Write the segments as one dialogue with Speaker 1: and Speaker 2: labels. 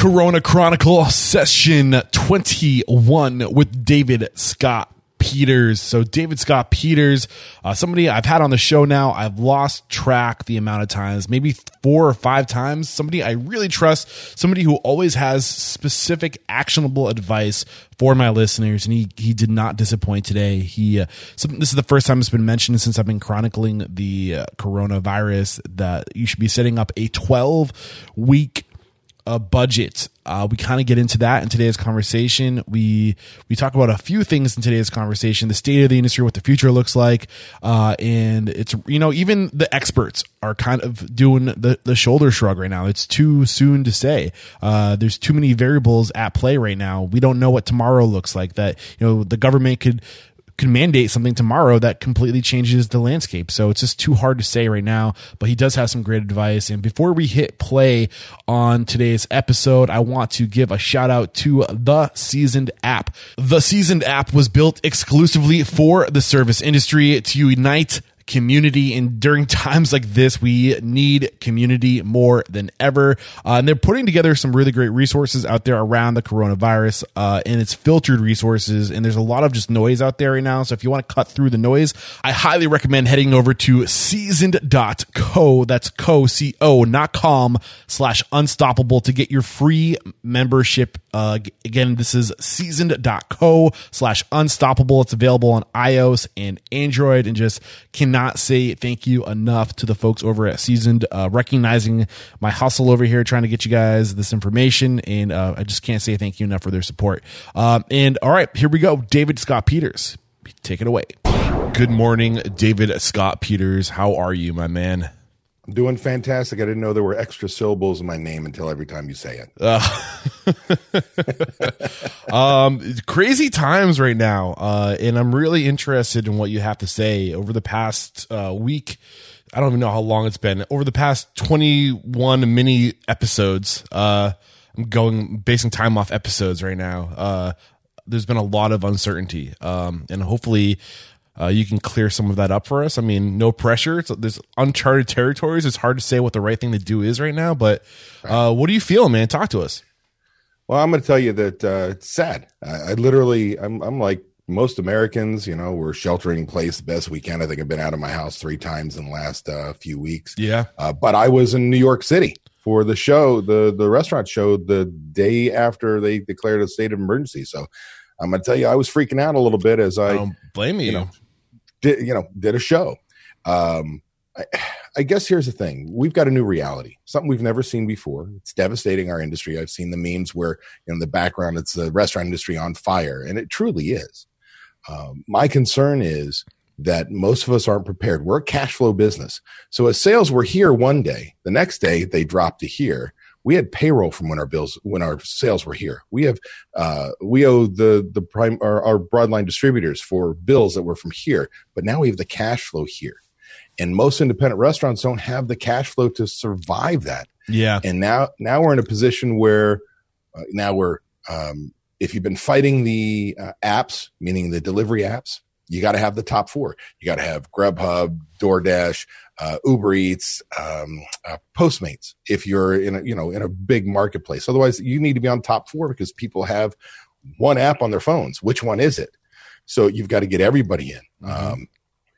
Speaker 1: Corona Chronicle session 21 with David Scott Peters. So David Scott Peters, uh, somebody I've had on the show now. I've lost track the amount of times, maybe four or five times. Somebody I really trust, somebody who always has specific actionable advice for my listeners, and he he did not disappoint today. He uh, so this is the first time it's been mentioned since I've been chronicling the uh, coronavirus that you should be setting up a 12 week a budget. Uh, we kind of get into that in today's conversation. We we talk about a few things in today's conversation: the state of the industry, what the future looks like, uh, and it's you know even the experts are kind of doing the the shoulder shrug right now. It's too soon to say. Uh, there's too many variables at play right now. We don't know what tomorrow looks like. That you know the government could can mandate something tomorrow that completely changes the landscape. So it's just too hard to say right now, but he does have some great advice. And before we hit play on today's episode, I want to give a shout out to the Seasoned app. The Seasoned app was built exclusively for the service industry to unite community. And during times like this, we need community more than ever. Uh, and they're putting together some really great resources out there around the coronavirus, uh, and it's filtered resources. And there's a lot of just noise out there right now. So if you want to cut through the noise, I highly recommend heading over to seasoned.co. That's co, C-O, not com slash unstoppable to get your free membership. Uh, again, this is seasoned.co slash unstoppable. It's available on iOS and Android and just cannot say thank you enough to the folks over at Seasoned, uh, recognizing my hustle over here, trying to get you guys this information. And uh, I just can't say thank you enough for their support. Um, and all right, here we go. David Scott Peters, take it away. Good morning, David Scott Peters. How are you, my man?
Speaker 2: Doing fantastic. I didn't know there were extra syllables in my name until every time you say
Speaker 1: it. Uh, um, crazy times right now, uh, and I'm really interested in what you have to say over the past uh, week. I don't even know how long it's been. Over the past 21 mini episodes, uh, I'm going basing time off episodes right now. Uh, there's been a lot of uncertainty, um, and hopefully uh, you can clear some of that up for us. I mean, no pressure. It's, there's uncharted territories. It's hard to say what the right thing to do is right now. But uh, what do you feel, man? Talk to us.
Speaker 2: Well, I'm going to tell you that uh, it's sad. I, I, literally, I'm, I'm like most Americans. You know, we're sheltering in place the best we can. I think I've been out of my house three times in the last uh, few weeks.
Speaker 1: Yeah.
Speaker 2: Uh, but I was in New York City for the show, the the restaurant show, the day after they declared a state of emergency. So I'm going to tell you, I was freaking out a little bit as I, I
Speaker 1: don't blame you.
Speaker 2: you know, did you know did a show. Um, I, I guess here's the thing: we've got a new reality, something we've never seen before. It's devastating our industry. I've seen the memes where in the background it's the restaurant industry on fire, and it truly is. Um, my concern is that most of us aren't prepared. We're a cash flow business. So as sales were here one day, the next day they dropped to here we had payroll from when our bills when our sales were here. We have uh, we owe the the prime our, our broadline distributors for bills that were from here but now we have the cash flow here. And most independent restaurants don't have the cash flow to survive that.
Speaker 1: Yeah.
Speaker 2: And now now we're in a position where uh, now we're um, if you've been fighting the uh, apps meaning the delivery apps you got to have the top four. You got to have Grubhub, DoorDash, uh, Uber Eats, um, uh, Postmates. If you're in a you know in a big marketplace, otherwise you need to be on top four because people have one app on their phones. Which one is it? So you've got to get everybody in. Mm-hmm. Um,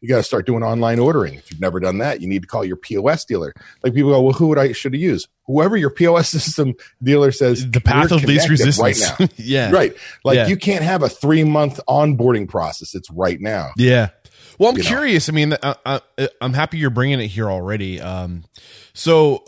Speaker 2: you got to start doing online ordering. If you've never done that, you need to call your POS dealer. Like people go, well, who would I should used? Whoever your POS system dealer says
Speaker 1: the path of least resistance
Speaker 2: right now.
Speaker 1: yeah,
Speaker 2: right. Like
Speaker 1: yeah.
Speaker 2: you can't have a three month onboarding process. It's right now.
Speaker 1: Yeah. Well, I'm you curious. Know. I mean, I, I, I'm happy you're bringing it here already. Um, so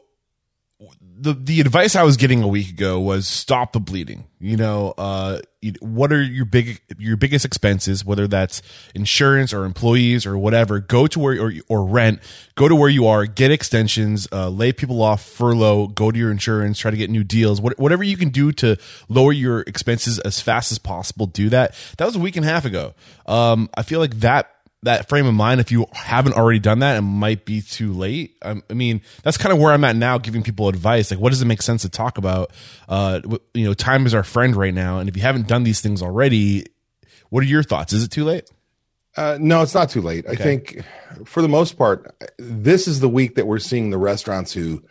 Speaker 1: the the advice I was getting a week ago was stop the bleeding. You know, uh, what are your big your biggest expenses? Whether that's insurance or employees or whatever, go to where or, or rent. Go to where you are. Get extensions. Uh, lay people off. Furlough. Go to your insurance. Try to get new deals. What, whatever you can do to lower your expenses as fast as possible. Do that. That was a week and a half ago. Um, I feel like that that frame of mind if you haven't already done that it might be too late. Um, i mean that's kind of where i'm at now giving people advice. Like what does it make sense to talk about? Uh, you know time is our friend right now and if you haven't done these things already what are your thoughts? Is it too late?
Speaker 2: Uh, no it's not too late. Okay. i think for the most part this is the week that we're seeing the restaurants who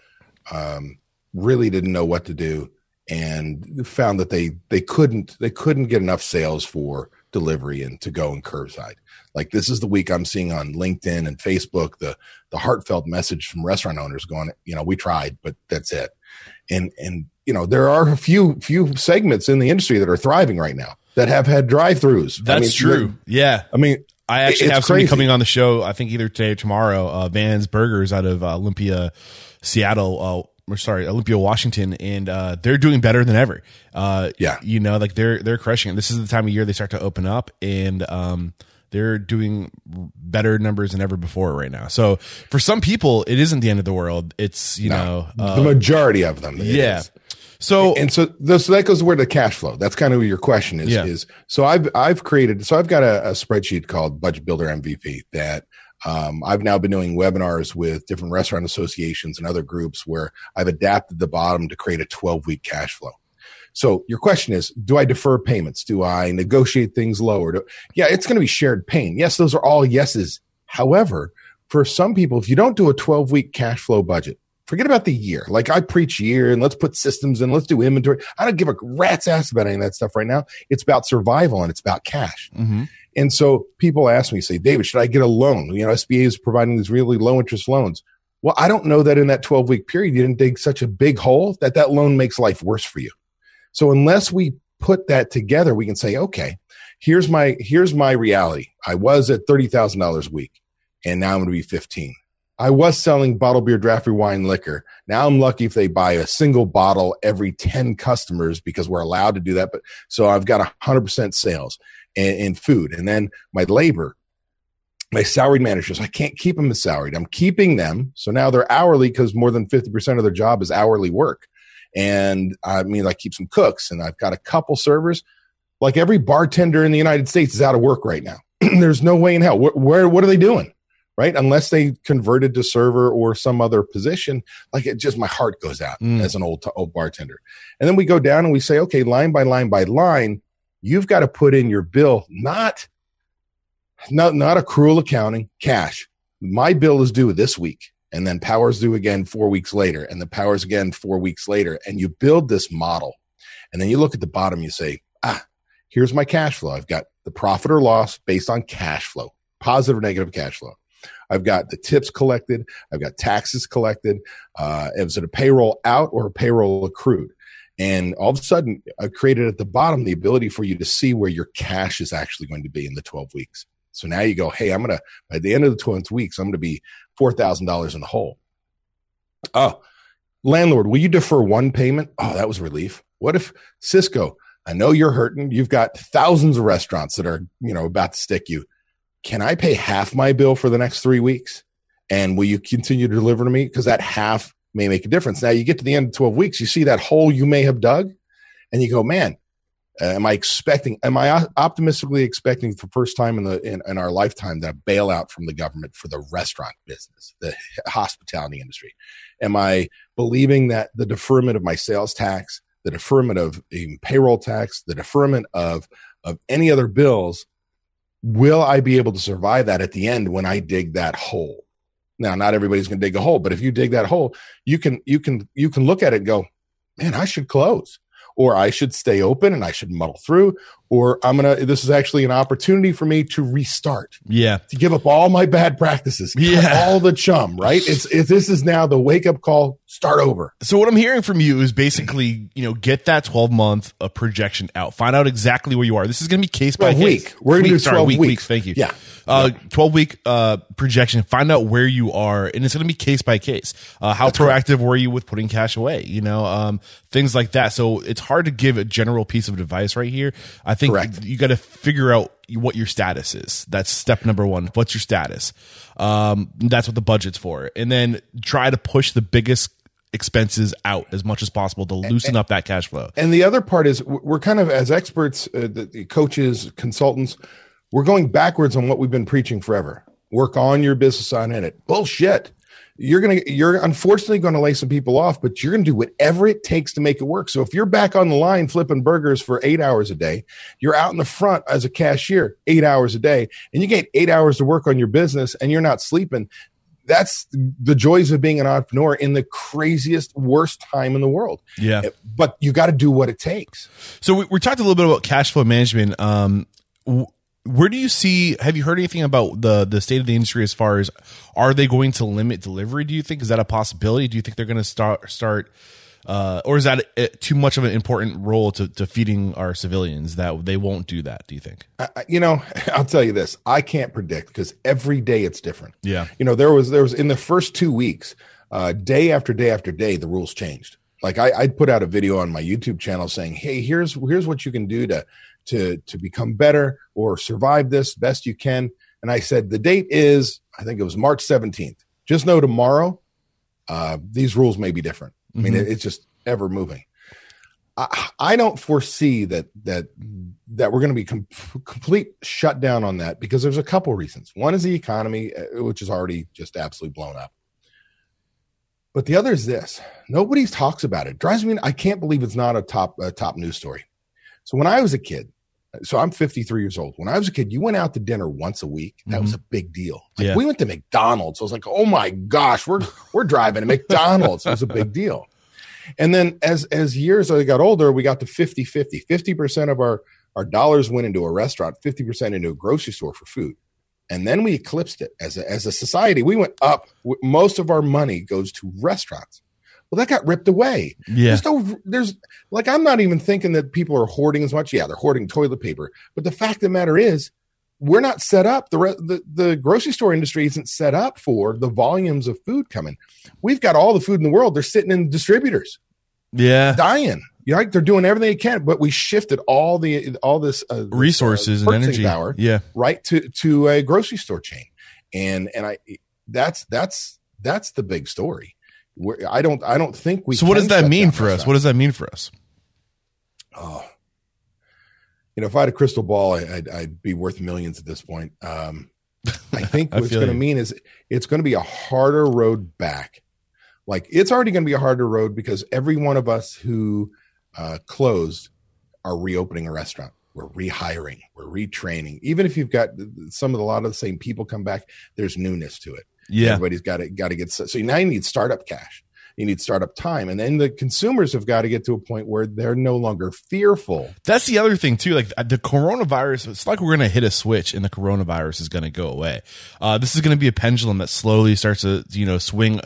Speaker 2: um, really didn't know what to do and found that they they couldn't they couldn't get enough sales for delivery and to go and curbside. Like this is the week I'm seeing on LinkedIn and Facebook the the heartfelt message from restaurant owners going, you know, we tried, but that's it. And and you know, there are a few few segments in the industry that are thriving right now that have had drive-throughs.
Speaker 1: That's I mean, true. Yeah.
Speaker 2: I mean,
Speaker 1: I actually have somebody coming on the show. I think either today or tomorrow. Uh, Van's Burgers out of uh, Olympia, Seattle. Uh, or sorry, Olympia, Washington, and uh, they're doing better than ever. Uh,
Speaker 2: yeah,
Speaker 1: you know, like they're they're crushing it. This is the time of year they start to open up, and um, they're doing better numbers than ever before right now. So for some people, it isn't the end of the world. It's you no, know
Speaker 2: uh, the majority of them.
Speaker 1: Yeah.
Speaker 2: Is.
Speaker 1: So
Speaker 2: and so, so that goes where the cash flow. That's kind of your question is. Yeah. Is so I've I've created so I've got a, a spreadsheet called Budget Builder MVP that um, I've now been doing webinars with different restaurant associations and other groups where I've adapted the bottom to create a 12 week cash flow. So your question is, do I defer payments? Do I negotiate things lower? Do, yeah, it's going to be shared pain. Yes, those are all yeses. However, for some people, if you don't do a 12 week cash flow budget, forget about the year. Like I preach year and let's put systems in, let's do inventory. I don't give a rat's ass about any of that stuff right now. It's about survival and it's about cash. Mm-hmm. And so people ask me, say, David, should I get a loan? You know, SBA is providing these really low interest loans. Well, I don't know that in that 12 week period, you didn't dig such a big hole that that loan makes life worse for you. So unless we put that together, we can say, okay, here's my, here's my reality. I was at $30,000 a week and now I'm going to be 15. I was selling bottle beer, draft beer, wine, liquor. Now I'm lucky if they buy a single bottle every 10 customers because we're allowed to do that. But so I've got 100% sales in, in food. And then my labor, my salaried managers, I can't keep them as salaried. I'm keeping them. So now they're hourly because more than 50% of their job is hourly work. And I mean, I keep some cooks and I've got a couple servers. Like every bartender in the United States is out of work right now. There's no way in hell. Where, where, what are they doing? right? Unless they converted to server or some other position, like it just my heart goes out mm. as an old old bartender. And then we go down and we say, okay, line by line by line, you've got to put in your bill, not not not accrual accounting, cash. My bill is due this week. And then powers due again four weeks later, and the powers again four weeks later. And you build this model. And then you look at the bottom, you say, ah, here's my cash flow. I've got the profit or loss based on cash flow, positive or negative cash flow. I've got the tips collected. I've got taxes collected. Uh, is it a payroll out or a payroll accrued? And all of a sudden, I created at the bottom the ability for you to see where your cash is actually going to be in the 12 weeks. So now you go, hey, I'm going to, by the end of the 12 weeks, I'm going to be $4,000 in the hole. Oh, landlord, will you defer one payment? Oh, that was relief. What if Sysco, I know you're hurting. You've got thousands of restaurants that are, you know, about to stick you can I pay half my bill for the next three weeks? And will you continue to deliver to me? Because that half may make a difference. Now you get to the end of 12 weeks, you see that hole you may have dug, and you go, man, Uh, am I expecting, am I optimistically expecting for the first time in the in, in our lifetime that a bailout from the government for the restaurant business, the hospitality industry? Am I believing that the deferment of my sales tax, the deferment of payroll tax, the deferment of of any other bills will I be able to survive that at the end when I dig that hole? Now, not everybody's going to dig a hole, but if you dig that hole, you can you can you can look at it and go, man, I should close or I should stay open and I should muddle through, or I'm gonna. This is actually an opportunity for me to restart.
Speaker 1: Yeah,
Speaker 2: to give up all my bad practices.
Speaker 1: Yeah,
Speaker 2: all the chum. Right. It's, it's this is now the wake up call. Start over.
Speaker 1: So what I'm hearing from you is basically, you know, get that 12 month uh, projection out. Find out exactly where you are. This is going to be case by case.
Speaker 2: Week. We're going to do 12 sorry, week,
Speaker 1: weeks. Week, thank you.
Speaker 2: Yeah.
Speaker 1: Uh, 12 week uh, projection. Find out where you are, and it's going to be case by case. Uh, how That's proactive were you with putting cash away? You know, um, things like that. So it's hard to give a general piece of advice right here. I think correct. you got to figure out what your status is. That's step number one. What's your status? Um, that's what the budget's for, and then try to push the biggest expenses out as much as possible to loosen up that cash flow.
Speaker 2: And the other part is we're kind of as experts, uh, the, the coaches, consultants, we're going backwards on what we've been preaching forever. Work on your business on in it. Bullshit. You're gonna you're unfortunately gonna lay some people off, but you're gonna do whatever it takes to make it work. So if you're back on the line flipping burgers for eight hours a day, you're out in the front as a cashier eight hours a day, and you get eight hours to work on your business and you're not sleeping, that's the joys of being an entrepreneur in the craziest, worst time in the world.
Speaker 1: Yeah.
Speaker 2: But you got to do what it takes.
Speaker 1: So we, we talked a little bit about cash flow management. Um, w- where do you see? Have you heard anything about the the state of the industry as far as are they going to limit delivery? Do you think is that a possibility? Do you think they're going to start start, uh, or is that uh, too much of an important role to, to feeding our civilians that they won't do that? Do you think?
Speaker 2: I, you know, I'll tell you this: I can't predict because every day it's different.
Speaker 1: Yeah.
Speaker 2: You know, there was there was in the first two weeks, uh, day after day after day, the rules changed. Like I, I'd put out a video on my YouTube channel saying, "Hey, here's here's what you can do to to to become better or survive this best you can." And I said the date is I think it was March 17th. Just know tomorrow uh, these rules may be different. I mean, it, it's just ever moving. I, I don't foresee that that that we're going to be com- complete shutdown on that because there's a couple reasons. One is the economy, uh, which is already just absolutely blown up. But the other is this: nobody talks about it. Drives me. I can't believe it's not a top a top news story. So when I was a kid, so I'm 53 years old. When I was a kid, you went out to dinner once a week. That was mm-hmm. a big deal. Like
Speaker 1: Yeah.
Speaker 2: we went to McDonald's. I was like, oh my gosh, we're we're driving to McDonald's. It was a big deal. And then as as years I got older, we got to 50 50. 50% of our our dollars went into a restaurant, 50% into a grocery store for food. And then we eclipsed it as a, as a society. We went up. Most of our money goes to restaurants. Well, that got ripped away.
Speaker 1: Yeah.
Speaker 2: There's no, there's like, I'm not even thinking that people are hoarding as much. Yeah, they're hoarding toilet paper. But the fact of the matter is, we're not set up. The, re- the the grocery store industry isn't set up for the volumes of food coming. We've got all the food in the world. They're sitting in distributors,
Speaker 1: Yeah.
Speaker 2: dying. You know, like they're doing everything they can, but we shifted all the all this uh, uh,
Speaker 1: Resources and energy.
Speaker 2: power
Speaker 1: Yeah.
Speaker 2: right to to a grocery store chain and and i that's that's that's the big story We're, i don't i don't think we
Speaker 1: So what does that mean for us? What does that mean for us?
Speaker 2: oh. You know if i had a crystal ball I, I'd, I'd be worth millions at this point. Um i think
Speaker 1: I
Speaker 2: what it's going to mean is it's going to be a harder road back. Like it's already going to be a harder road because every one of us who uh, closed are reopening a restaurant. We're rehiring. We're retraining. Even if you've got some of the, a lot of the same people come back there's newness to it
Speaker 1: Yeah.
Speaker 2: everybody's got to got to get so now you need startup cash you need startup time and then the consumers have got to get to a point where they're no longer fearful
Speaker 1: That's the other thing too. Like the coronavirus, it's like we're going to hit a switch and the coronavirus is going to go away. Uh, this is going to be a pendulum that slowly starts to, you know, swing.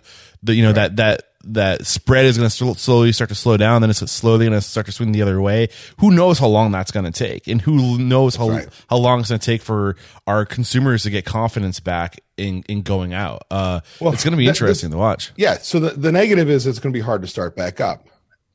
Speaker 1: The you know that that that spread is going to slowly start to slow down. Then it's slowly going to start to swing the other way. Who knows how long that's going to take, and who knows how
Speaker 2: right.
Speaker 1: how long it's going to take for our consumers to get confidence back in in going out. Uh,
Speaker 2: Well,
Speaker 1: it's going to be interesting to watch.
Speaker 2: yeah so the, the negative is it's going to be hard to start back up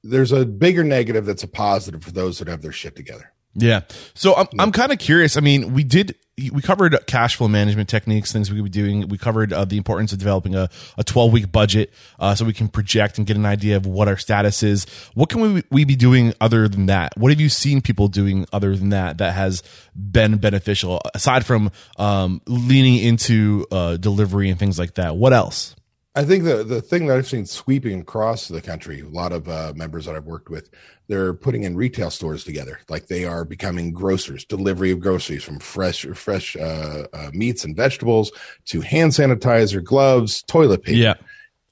Speaker 2: there's a bigger negative that's a positive for those that have their shit together
Speaker 1: Yeah. So I'm I'm kind of curious. I mean, we did we covered cash flow management techniques, things we could be doing. We covered uh, the importance of developing a, a 12 week budget uh, so we can project and get an idea of what our status is. What can we we be doing other than that? What have you seen people doing other than that that has been beneficial aside from um, leaning into uh, delivery and things like that? What else?
Speaker 2: I think the the thing that I've seen sweeping across the country, a lot of uh, members that I've worked with, they're putting in retail stores together, like they are becoming grocers, delivery of groceries from fresh fresh uh, uh, meats and vegetables to hand sanitizer, gloves, toilet paper.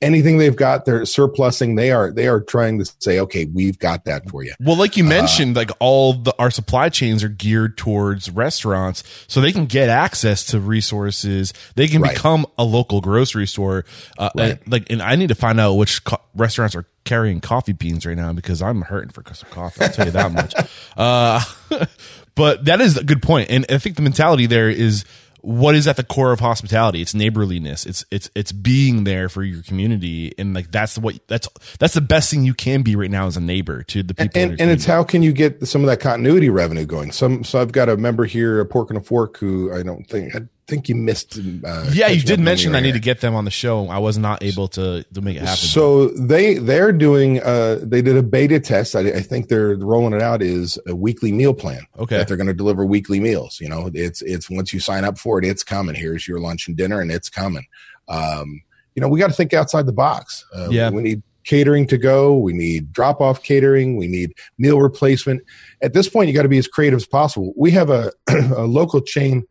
Speaker 2: Anything they've got, they're surplusing. They are they are trying to say, okay, we've got that for you.
Speaker 1: Well, like
Speaker 2: Uh,
Speaker 1: you mentioned, like all the our supply chains are geared towards restaurants, so they can get access to resources. They can
Speaker 2: Right.
Speaker 1: become a local grocery store. Uh,
Speaker 2: Right.
Speaker 1: and, like, and I need to find out which co- restaurants are carrying coffee beans right now because I'm hurting for some coffee. I'll tell you that much. Uh, but that is a good point, and I think the mentality there is what is at the core of hospitality? It's neighborliness. It's it's it's being there for your community. And like that's what that's that's the best thing you can be right now as a neighbor to the people
Speaker 2: and, and it's how can you get some of that continuity revenue going? Some so I've got a member here, a pork and a fork, who I don't think think you missed. Uh,
Speaker 1: Yeah, you did mention I need to get them on the show. I was not able to to make it happen.
Speaker 2: So they they're doing uh they did a beta test. I, I think they're rolling it out is a weekly meal plan.
Speaker 1: Okay.
Speaker 2: that they're going to deliver weekly meals. You know, it's it's once you sign up for it, it's coming. Here's your lunch and dinner, and it's coming. Um, you know, we got to think outside the box. Uh,
Speaker 1: Yeah.
Speaker 2: we need catering to go. We need drop off catering. We need meal replacement. At this point, you got to be as creative as possible. We have a, a local chain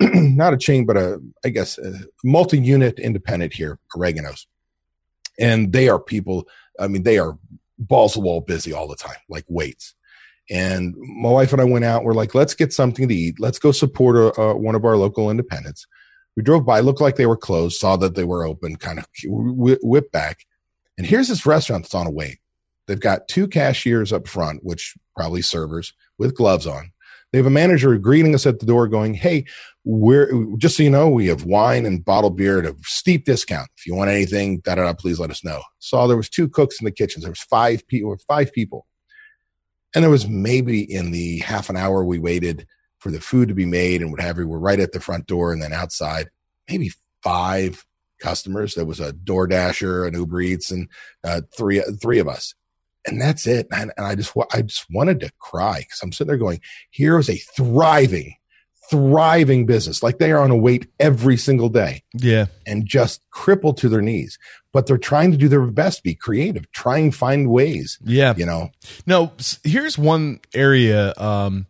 Speaker 2: not a chain, but a, I guess, multi unit independent here, Oregano's. And they are people, I mean, they are balls to wall busy all the time, like weights. And my wife and I went out. We're like, let's get something to eat. Let's go support a, a, one of our local independents. We drove by, looked like they were closed, saw that they were open, kind of whipped back. And here's this restaurant that's on a wait. They've got two cashiers up front, which probably servers with gloves on. They have a manager greeting us at the door going, Hey, we're just so you know, we have wine and bottled beer at a steep discount. If you want anything, da da da, please let us know. Saw there was two cooks in the kitchens. There was five people, five people. And there was maybe in the half an hour we waited for the food to be made and what have you, we're right at the front door and then outside, maybe five customers. There was a DoorDasher, an Uber Eats, and uh, three three of us and that's it. And, and I just, I just wanted to cry because I'm sitting there going, here is a thriving, thriving business. Like they are on a wait every single day.
Speaker 1: Yeah.
Speaker 2: And just crippled to their knees. But they're trying to do their best, be creative, try and find ways.
Speaker 1: Yeah.
Speaker 2: You know,
Speaker 1: no, here's one area, um,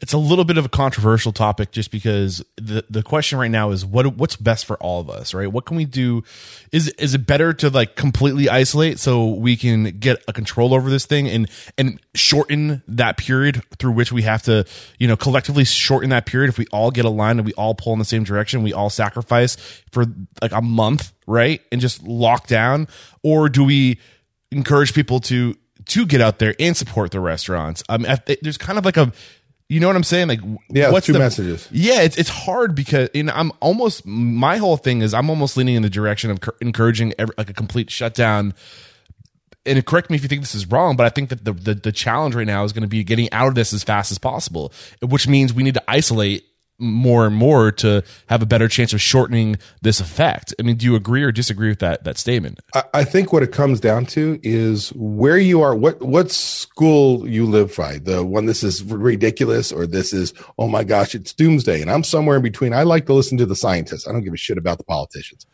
Speaker 1: it's a little bit of a controversial topic just because the the question right now is what what's best for all of us, right? What can we do? Is is it better to like completely isolate so we can get a control over this thing and and shorten that period through which we have to, you know, collectively shorten that period if we all get aligned and we all pull in the same direction, we all sacrifice for like a month, right? And just lock down or do we encourage people to to get out there and support the restaurants? Um, mean, there's kind of like a you know what I'm saying? Like,
Speaker 2: yeah, what's two the, messages?
Speaker 1: Yeah, it's it's hard because you know, I'm almost my whole thing is I'm almost leaning in the direction of encouraging every, like a complete shutdown. And correct me if you think this is wrong, but I think that the, the, the challenge right now is going to be getting out of this as fast as possible, which means we need to isolate more and more to have a better chance of shortening this effect. I mean, do you agree or disagree with that that statement?
Speaker 2: I, I think what it comes down to is where you are, what what school you live by. The one this is ridiculous or this is oh my gosh, it's doomsday, and I'm somewhere in between. I like to listen to the scientists. I don't give a shit about the politicians.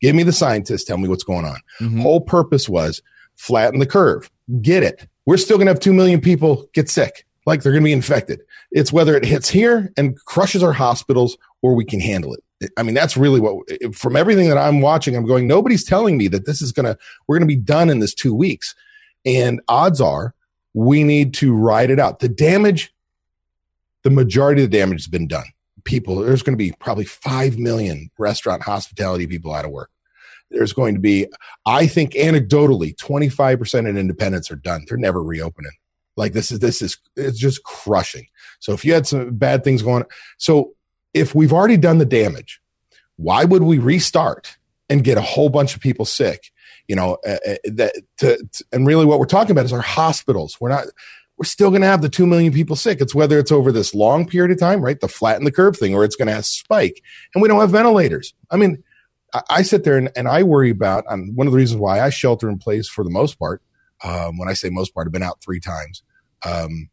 Speaker 2: Give me the scientists. Tell me what's going on. Mm-hmm. Whole purpose was flatten the curve. Get it. We're still going to have two million people get sick like they're going to be infected. It's whether it hits here and crushes our hospitals or we can handle it. I mean, that's really what, from everything that I'm watching, I'm going, nobody's telling me that this is going to, we're going to be done in this two weeks. And odds are we need to ride it out. The damage, the majority of the damage has been done. People, there's going to be probably 5 million restaurant hospitality people out of work. There's going to be, I think anecdotally, 25% of independents are done. They're never reopening. Like this is this is it's just crushing. So if you had some bad things going, on. so if we've already done the damage, why would we restart and get a whole bunch of people sick? You know, uh, uh that to, to, and really what we're talking about is our hospitals. We're not we're still going to have the 2 million people sick. It's whether it's over this long period of time, right? The flatten the curve thing, or it's going to spike. And we don't have ventilators. I mean, I, I sit there and, and, I worry about, um, one of the reasons why I shelter in place for the most part, um, when I say most part, I've been out three times, um,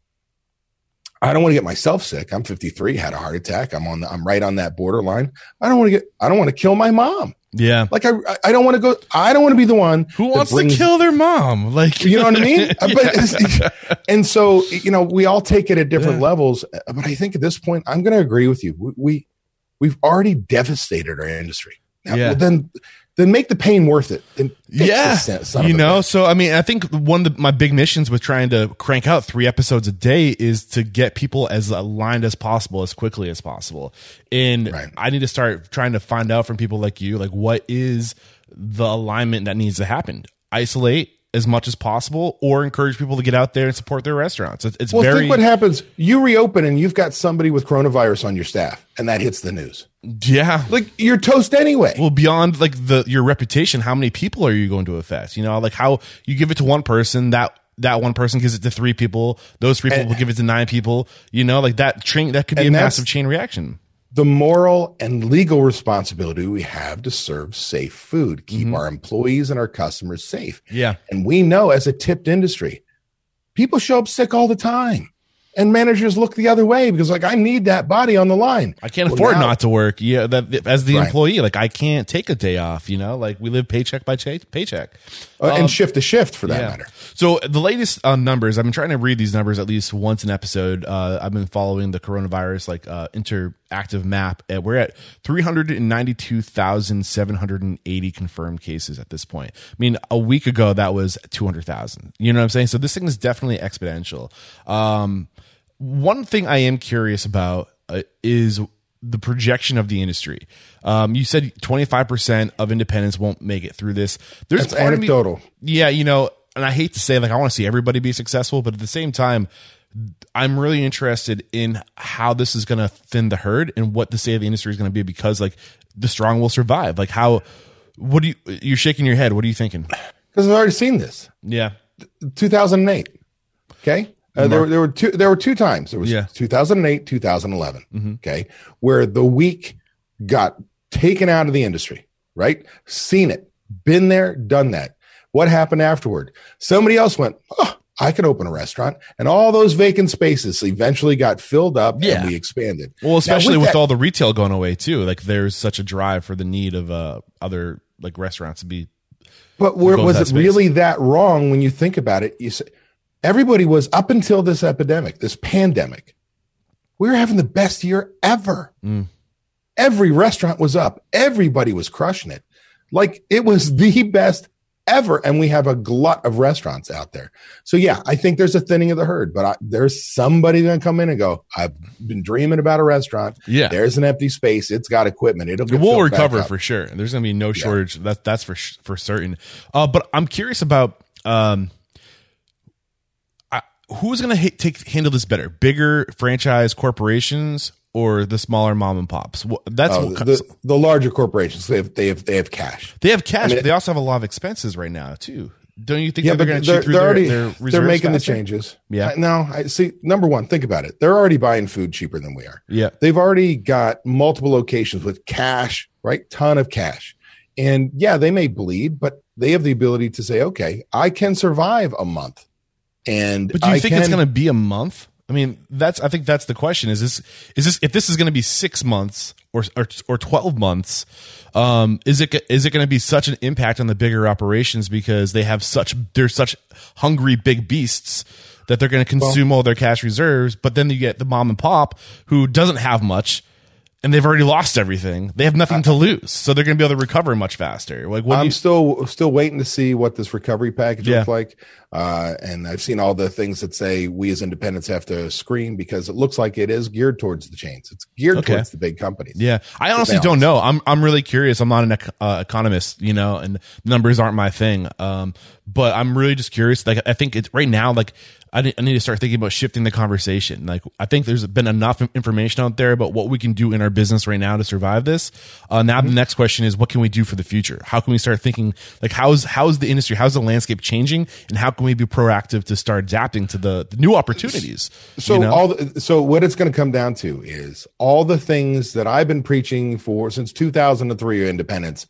Speaker 2: I don't want to get myself sick. I'm 53, had a heart attack. I'm on the, I'm right on that borderline. I don't want to get, I don't want to kill my mom.
Speaker 1: Yeah.
Speaker 2: Like I, I don't want to go, I don't want to be the one
Speaker 1: who wants brings, to kill their mom. Like,
Speaker 2: you know what I mean? yeah. but, and so, you know, we all take it at different yeah. levels. But I think at this point, I'm going to agree with you. We, we, we've already devastated our industry. Now, yeah. Well, then then make the pain worth it.
Speaker 1: And yeah, you know. So I mean, I think one of the, my big missions with trying to crank out three episodes a day is to get people as aligned as possible as quickly as possible. And right. I need to start trying to find out from people like you, like what is the alignment that needs to happen. Isolate as much as possible or encourage people to get out there and support their restaurants. It's, it's
Speaker 2: well,
Speaker 1: very.
Speaker 2: Think what happens. You reopen and you've got somebody with coronavirus on your staff, and that hits the news.
Speaker 1: Yeah,
Speaker 2: like you're toast anyway.
Speaker 1: Well, beyond like the your reputation, how many people are you going to affect? You know, like how you give it to one person that that one person gives it to three people, those three people and, give it to nine people. You know, like that train that could be a massive chain reaction
Speaker 2: the moral and legal responsibility we have to serve safe food, keep mm-hmm. our employees and our customers safe.
Speaker 1: Yeah.
Speaker 2: And we know as a tipped industry, people show up sick all the time. and managers look the other way because like I need that body on the line.
Speaker 1: I can't
Speaker 2: Well,
Speaker 1: afford
Speaker 2: now-
Speaker 1: not to work. Yeah, that as the
Speaker 2: Right.
Speaker 1: employee, like I can't take a day off. You know, like we live paycheck by paycheck.
Speaker 2: Uh, and shift to shift for that matter.
Speaker 1: So the latest uh, numbers, I've been trying to read these numbers at least once an episode. Uh, I've been following the coronavirus like uh, interactive map. And we're at three hundred and ninety-two thousand seven hundred and eighty confirmed cases at this point. I mean, a week ago that was two hundred thousand. You know what I'm saying? So this thing is definitely exponential. Um, one thing I am curious about uh, is the projection of the industry. Um, you said 25% of independents won't make it through this. There's
Speaker 2: That's
Speaker 1: part of me-
Speaker 2: anecdotal.
Speaker 1: yeah, you know, and I hate to say like I want to see everybody be successful, but at the same time, I'm really interested in how this is going to thin the herd and what the state of the industry is going to be because like the strong will survive. Like how what do you you're shaking your head, what are you thinking?
Speaker 2: Because I've already seen this.
Speaker 1: Yeah.
Speaker 2: 2008. Okay. Uh, there, were- there were two. There were two times. There was
Speaker 1: Yeah.
Speaker 2: 2008, 2011. Okay, where the weak got taken out of the industry. Right, seen it, been there, done that. What happened afterward? Somebody else went. Oh, I can open a restaurant, and all those vacant spaces eventually got filled up,
Speaker 1: Yeah.
Speaker 2: and we expanded.
Speaker 1: Well, especially
Speaker 2: Now,
Speaker 1: with,
Speaker 2: with that-
Speaker 1: all the retail going away too. Like there's such a drive for the need of uh other like restaurants to be
Speaker 2: But where, was it
Speaker 1: space.
Speaker 2: really that wrong when you think about it? You say, everybody was up until this epidemic, this pandemic. We were having the best year ever.
Speaker 1: Mm.
Speaker 2: Every restaurant was up. Everybody was crushing it. Like it was the best ever. And we have a glut of restaurants out there. So yeah, I think there's a thinning of the herd, but I, there's somebody going to come in and go, I've been dreaming about a restaurant.
Speaker 1: Yeah.
Speaker 2: There's an empty space. It's got equipment. It'll
Speaker 1: we'll recover for sure. There's going to be no shortage. That that's for for certain. Uh, but I'm curious about um, who's going to take handle this better? Bigger franchise corporations or the smaller mom and pops? Wh- That's
Speaker 2: Oh,
Speaker 1: what,
Speaker 2: the, the larger corporations, they have, they have, they have cash.
Speaker 1: they have cash,
Speaker 2: I mean-
Speaker 1: but they also have a lot of expenses right now too. Don't you think
Speaker 2: Yeah,
Speaker 1: they're going to
Speaker 2: they're,
Speaker 1: through
Speaker 2: they're
Speaker 1: their,
Speaker 2: already
Speaker 1: their
Speaker 2: they're making
Speaker 1: faster?
Speaker 2: the changes.
Speaker 1: Yeah.
Speaker 2: I- no, I see. Number one, think about it. They're already buying food cheaper than we are.
Speaker 1: Yeah.
Speaker 2: They've already got multiple locations with cash, right? Ton of cash, and yeah, they may bleed, but they have the ability to say, okay, I can survive a month. And
Speaker 1: But do you
Speaker 2: I
Speaker 1: think
Speaker 2: can,
Speaker 1: it's going to be a month? I mean, that's I think that's the question. Is this is this if this is going to be six months or or, or twelve months? Um, is it is it going to be such an impact on the bigger operations because they have such they're such hungry big beasts that they're going to consume all their cash reserves? But then you get the mom and pop who doesn't have much. And they've already lost everything. They have nothing to lose, so they're going to be able to recover much faster. Like,
Speaker 2: I'm
Speaker 1: you,
Speaker 2: still still waiting to see what this recovery package
Speaker 1: Yeah.
Speaker 2: looks like. Uh, and I've seen all the things that say we as independents have to screen because it looks like it is geared towards the chains. It's geared
Speaker 1: Okay.
Speaker 2: towards the big companies.
Speaker 1: Yeah, I honestly don't know. I'm I'm really curious. I'm not an ec- uh, economist, you know, and numbers aren't my thing. Um, but I'm really just curious. Like, I think it's right now. Like, I need, I need to start thinking about shifting the conversation. Like, I think there's been enough information out there about what we can do in our business right now to survive this. Uh, now the next question is, what can we do for the future? How can we start thinking like how's how's the industry, how's the landscape changing, and how can we be proactive to start adapting to the, the new opportunities?
Speaker 2: So
Speaker 1: you know?
Speaker 2: all the, so what it's going to come down to is all the things that I've been preaching for since 2003 independence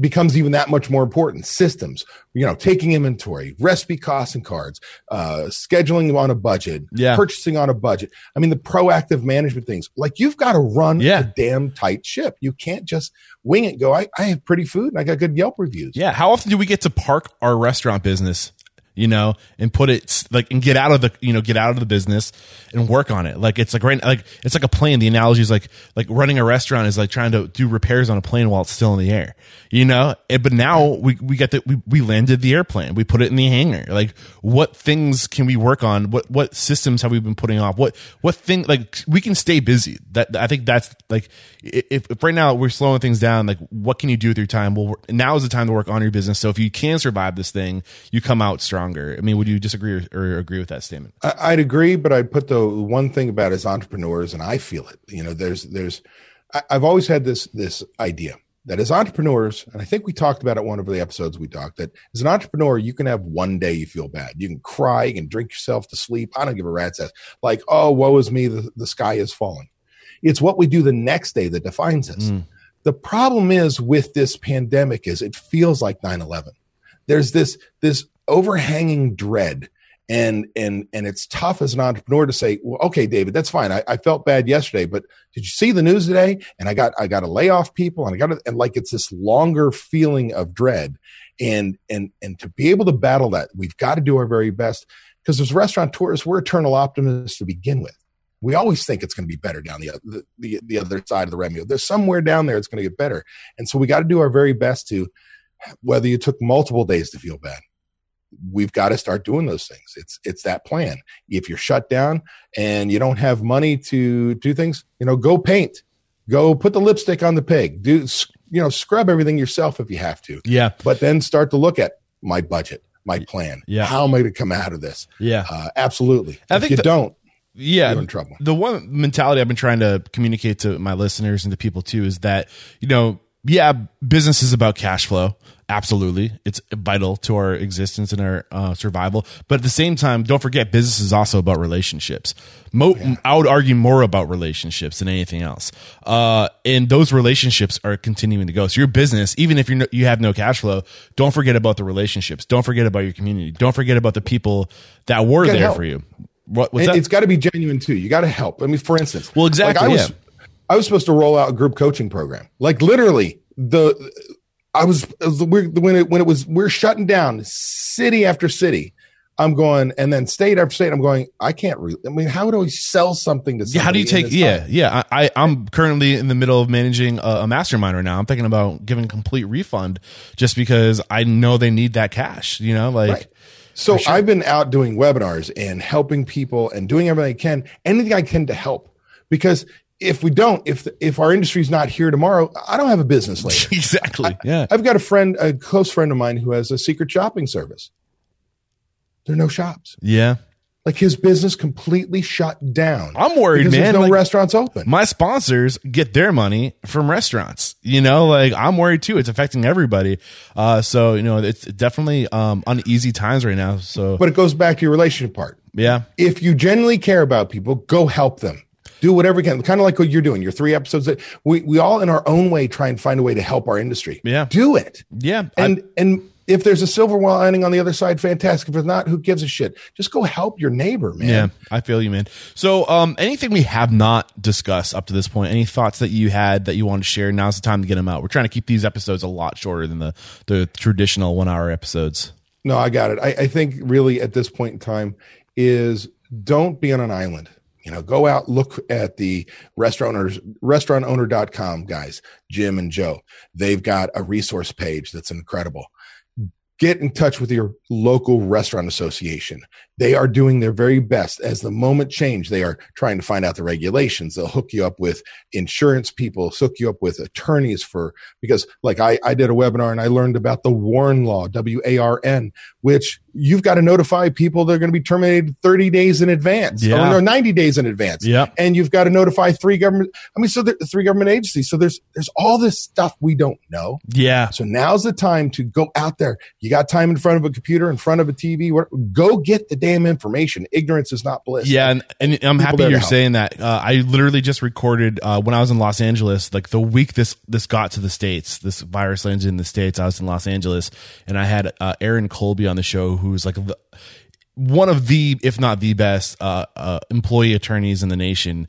Speaker 2: becomes even that much more important systems you know taking inventory recipe costs and cards uh scheduling on a budget
Speaker 1: Yeah.
Speaker 2: purchasing on a budget i mean the proactive management things like you've got to run
Speaker 1: Yeah.
Speaker 2: a damn tight ship you can't just wing it go I, I have pretty food and i got good yelp reviews
Speaker 1: Yeah. How often do we get to park our restaurant business, you know, and put it like and get out of the you know get out of the business and work on it? Like it's like right like it's like a plane. The analogy is like like running a restaurant is like trying to do repairs on a plane while it's still in the air, you know. But now we we got the we, we landed the airplane. We put it in the hangar. Like what things can we work on? What what systems have we been putting off? What what thing like we can stay busy. That I think that's like if, if right now we're slowing things down, like what can you do with your time? Well, now is the time to work on your business. So if you can survive this thing, you come out stronger. I mean, would you disagree or, or agree with that statement?
Speaker 2: I- I'd agree, but I'd put the one thing about as entrepreneurs, and I feel it. You know, there's there's I, I've always had this this idea that as entrepreneurs, and I think we talked about it one of the episodes we talked that as an entrepreneur, you can have one day you feel bad, you can cry, you can drink yourself to sleep. I don't give a rat's ass. Like, oh, woe is me, the, the sky is falling. It's what we do the next day that defines us.
Speaker 1: Mm.
Speaker 2: The problem is with this pandemic is it feels like 9-11. There's this this overhanging dread. And and and it's tough as an entrepreneur to say well okay david that's fine. I, I, felt bad yesterday but did you see the news today? And i got i got to lay off people and i got to and like it's this longer feeling of dread. And and and to be able to battle that we've got to do our very best. Because as restaurateurs we're eternal optimists to begin with. We always think it's going to be better down the, the, the, the other side of the remio there's somewhere down there it's going to get better. And so we got to do our very best to whether you took multiple days to feel bad we've got to start doing those things. It's it's that plan. If you're shut down and you don't have money to do things, you know, go paint, go put the lipstick on the pig, do you know, scrub everything yourself if you have to.
Speaker 1: Yeah.
Speaker 2: But then start to look at my budget, my plan.
Speaker 1: Yeah.
Speaker 2: How am I going to come out of this?
Speaker 1: Yeah.
Speaker 2: Uh, absolutely.
Speaker 1: I
Speaker 2: if
Speaker 1: think
Speaker 2: you
Speaker 1: the,
Speaker 2: don't,
Speaker 1: yeah,
Speaker 2: you're in trouble.
Speaker 1: The one mentality I've been trying to communicate to my listeners and to people too is that you know, yeah, business is about cash flow. Absolutely. It's vital to our existence and our uh, survival. But at the same time don't forget business is also about relationships. Mo- yeah. i would argue more about relationships than anything else. Uh, and those relationships are continuing to go. So your business even if you no, you have no cash flow don't forget about the relationships. Don't forget about your community. Don't forget about the people that were there help. for you.
Speaker 2: What, it's got to be genuine too. You got to help. I mean for instance
Speaker 1: well exactly
Speaker 2: like I
Speaker 1: was
Speaker 2: yeah. I was supposed to roll out a group coaching program like literally the I was, when it when it was we're shutting down city after city. I'm going, and then state after state. I'm going. I can't. Re- I mean, how do I sell something to?
Speaker 1: Yeah, how do you take? Yeah, time? yeah. I, I am currently in the middle of managing a, a, mastermind right now. I'm thinking about giving complete refund just because I know they need that cash. You know, like. Right.
Speaker 2: So sure. I've been out doing webinars and helping people and doing everything I can, anything I can to help, because if we don't, if if our industry's not here tomorrow, I don't have a business later.
Speaker 1: exactly. Yeah.
Speaker 2: I, have got a friend, a close friend of mine, who has a secret shopping service. There are no shops.
Speaker 1: Yeah.
Speaker 2: Like his business completely shut down.
Speaker 1: I'm worried, man.
Speaker 2: There's no
Speaker 1: like,
Speaker 2: restaurants open.
Speaker 1: My sponsors get their money from restaurants. You know, like I'm worried too. It's affecting everybody. Uh, so you know, it's definitely um, uneasy times right now. So,
Speaker 2: but it goes back to your relationship part.
Speaker 1: Yeah.
Speaker 2: If you genuinely care about people, go help them do whatever you can kind of like what you're doing your three episodes that we, we all in our own way try and find a way to help our industry
Speaker 1: yeah
Speaker 2: do it
Speaker 1: yeah
Speaker 2: and I, and if there's a silver lining on the other side, fantastic. If it's not, who gives a shit? Just go help your neighbor, man.
Speaker 1: Yeah, I feel you, man. So, um, anything we have not discussed up to this point, any thoughts that you had that you want to share? Now's the time to get them out. We're trying to keep these episodes a lot shorter than the the traditional one hour episodes.
Speaker 2: No, I got it. I, I think really at this point in time is don't be on an island you know go out look at the restaurant owners restaurantowner.com guys jim and joe. They've got a resource page that's incredible. Get in touch with your local restaurant association. They are doing their very best. As the moment change they are trying to find out the regulations. They'll hook you up with insurance people hook you up with attorneys for because like i, I did a webinar and i learned about the warn law w-a-r-n which you've got to notify people they're going to be terminated 30 days in advance
Speaker 1: yeah.
Speaker 2: or, 90 days in advance.
Speaker 1: Yeah.
Speaker 2: And you've got to notify three government i mean so there, three government agencies. So there's there's all this stuff we don't know.
Speaker 1: Yeah.
Speaker 2: So now's the time to go out there. You got time in front of a computer in front of a tv go get the damn information. Ignorance is not bliss.
Speaker 1: Yeah and, and i'm happy you're saying that. Uh, i literally just recorded uh, when i was in los angeles like the week this this got to the states this virus landed in the states i was in los angeles and i had uh, aaron colby on the show who's like the, one of the, if not the best, uh, uh, employee attorneys in the nation.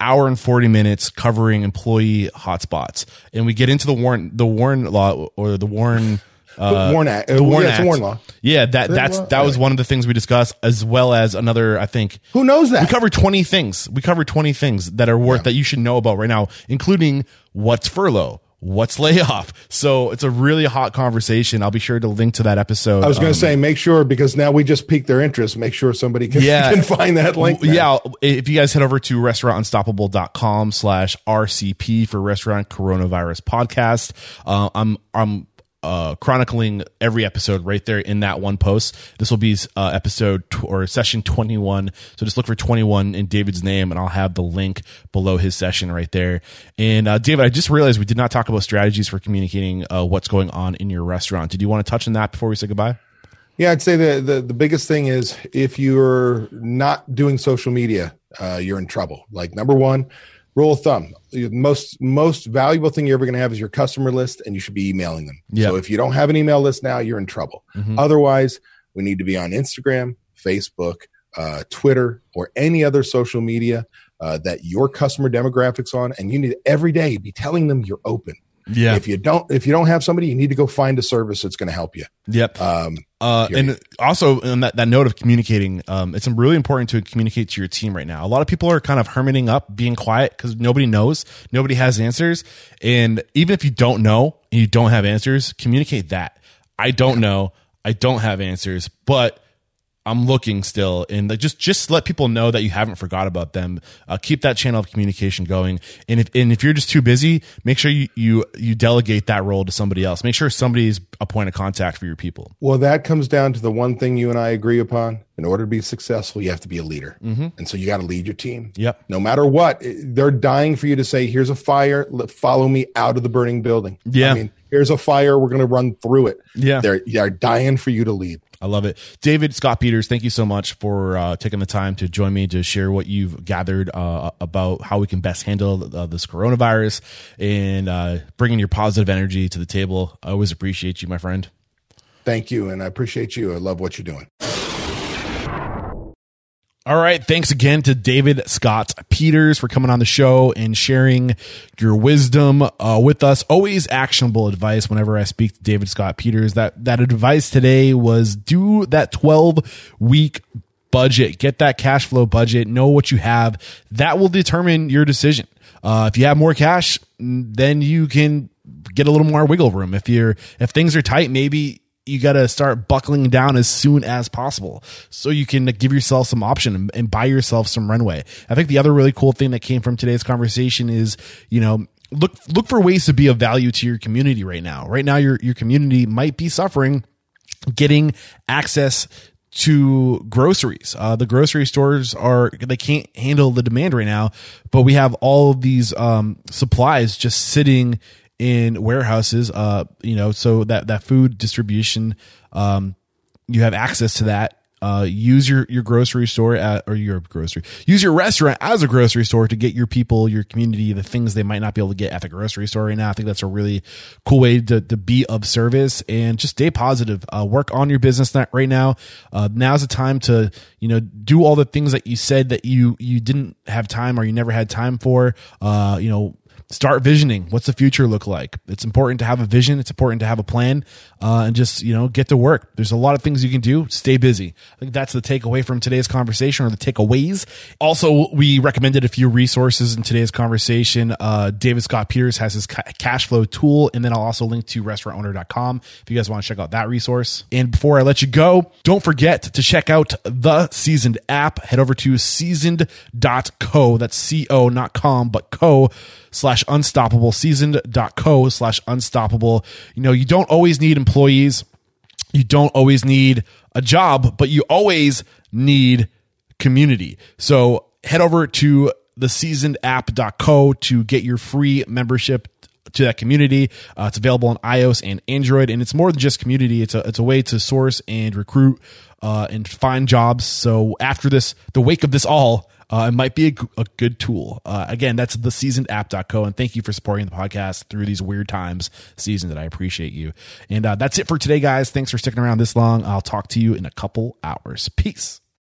Speaker 1: Hour and forty minutes covering employee hotspots, and we get into the Warren, the Warren law or the Warren.
Speaker 2: Uh, Warren Act. The Warren, yeah, Act. Warren law.
Speaker 1: Yeah, that that's that was one of the things we discussed, as well as another. I think
Speaker 2: who knows that
Speaker 1: we covered twenty things. We covered twenty things that are worth yeah. that you should know about right now, including what's furlough, what's layoff. So it's a really hot conversation. I'll be sure to link to that episode.
Speaker 2: I was going to um, say, make sure because now we just piqued their interest. Make sure somebody can, yeah, can find that link.
Speaker 1: Yeah. If you guys head over to restaurantunstoppable.com slash RCP for restaurant coronavirus podcast, uh, I'm, I'm, uh, chronicling every episode right there in that one post. This will be uh, episode tw- or session 21. So just look for 21 in David's name and I'll have the link below his session right there. And uh, David, I just realized we did not talk about strategies for communicating uh, what's going on in your restaurant. Did you want to touch on that before we say goodbye?
Speaker 2: Yeah, I'd say the, the, the biggest thing is if you're not doing social media, uh, you're in trouble. Like number one, rule of thumb the most most valuable thing you're ever going to have is your customer list and you should be emailing them
Speaker 1: yep.
Speaker 2: so if you don't have an email list now you're in trouble mm-hmm. otherwise we need to be on instagram Facebook, uh, Twitter, or any other social media uh, that your customer demographics on, and you need every day be telling them you're open.
Speaker 1: Yeah.
Speaker 2: If you don't, if you don't have somebody, you need to go find a service that's going to help you.
Speaker 1: Yep.
Speaker 2: Um,
Speaker 1: Uh, and also on that, that note of communicating, um, it's really important to communicate to your team right now. A lot of people are kind of hermiting up, being quiet because nobody knows, nobody has answers. And even if you don't know and you don't have answers, communicate that. I don't know, I don't have answers, but I'm looking still, and like just just let people know that you haven't forgot about them. Uh, keep that channel of communication going, and if and if you're just too busy, make sure you you you delegate that role to somebody else. Make sure somebody's a point of contact for your people.
Speaker 2: Well, that comes down to the one thing you and I agree upon. In order to be successful, you have to be a leader. And so you got to lead your team.
Speaker 1: Yep.
Speaker 2: No matter what, they're dying for you to say, here's a fire. Follow me out of the burning building.
Speaker 1: Yeah.
Speaker 2: I mean, here's a fire. We're going to run through it.
Speaker 1: Yeah.
Speaker 2: They're, they're dying for you to lead.
Speaker 1: I love it. David Scott Peters, thank you so much for uh, taking the time to join me to share what you've gathered uh, about how we can best handle uh, this coronavirus and uh, bringing your positive energy to the table. I always appreciate you, my friend.
Speaker 2: Thank you. And I appreciate you. I love what you're doing.
Speaker 1: All right. Thanks again to David Scott Peters for coming on the show and sharing your wisdom uh, with us. Always actionable advice whenever I speak to David Scott Peters. That, that advice today was do that 12 week budget, get that cash flow budget, know what you have. That will determine your decision. Uh, if you have more cash, then you can get a little more wiggle room. If you're, if things are tight, maybe you got to start buckling down as soon as possible so you can give yourself some option and, and buy yourself some runway. I think the other really cool thing that came from today's conversation is, you know, look look for ways to be of value to your community right now. Right now your your community might be suffering getting access to groceries. Uh, the grocery stores are they can't handle the demand right now, but we have all of these um, supplies just sitting in warehouses. Uh, you know, so that that food distribution, um, you have access to that. Uh, use your, your grocery store at, or your grocery, use your restaurant as a grocery store to get your people, your community, the things they might not be able to get at the grocery store right now. I think that's a really cool way to, to be of service and just stay positive. Uh, work on your business right now. Uh, now's the time to, you know, do all the things that you said that you, you didn't have time or you never had time for. Uh, you know, start visioning. What's the future look like? It's important to have a vision. It's important to have a plan uh, and just you know get to work. There's a lot of things you can do. Stay busy. I think that's the takeaway from today's conversation or the takeaways. Also we recommended a few resources in today's conversation. Uh, david scott peters has his ca- cash flow tool and then i'll also link to restaurantowner.com if you guys want to check out that resource. And before i let you go don't forget to check out the seasoned app. Head over to seasoned.co that's co not com but co slash unstoppable seasoned.co slash unstoppable you know you don't always need employees you don't always need a job but you always need community so head over to the seasonedapp.co to get your free membership to that community. Uh, it's available on iOS and Android, and it's more than just community. It's a it's a way to source and recruit uh, and find jobs. So after this, the wake of this all, uh, it might be a good tool. Uh, again, that's the seasonedapp.co, and thank you for supporting the podcast through these weird times, season. That I appreciate you. And uh, that's it for today, guys. Thanks for sticking around this long. I'll talk to you in a couple hours. Peace.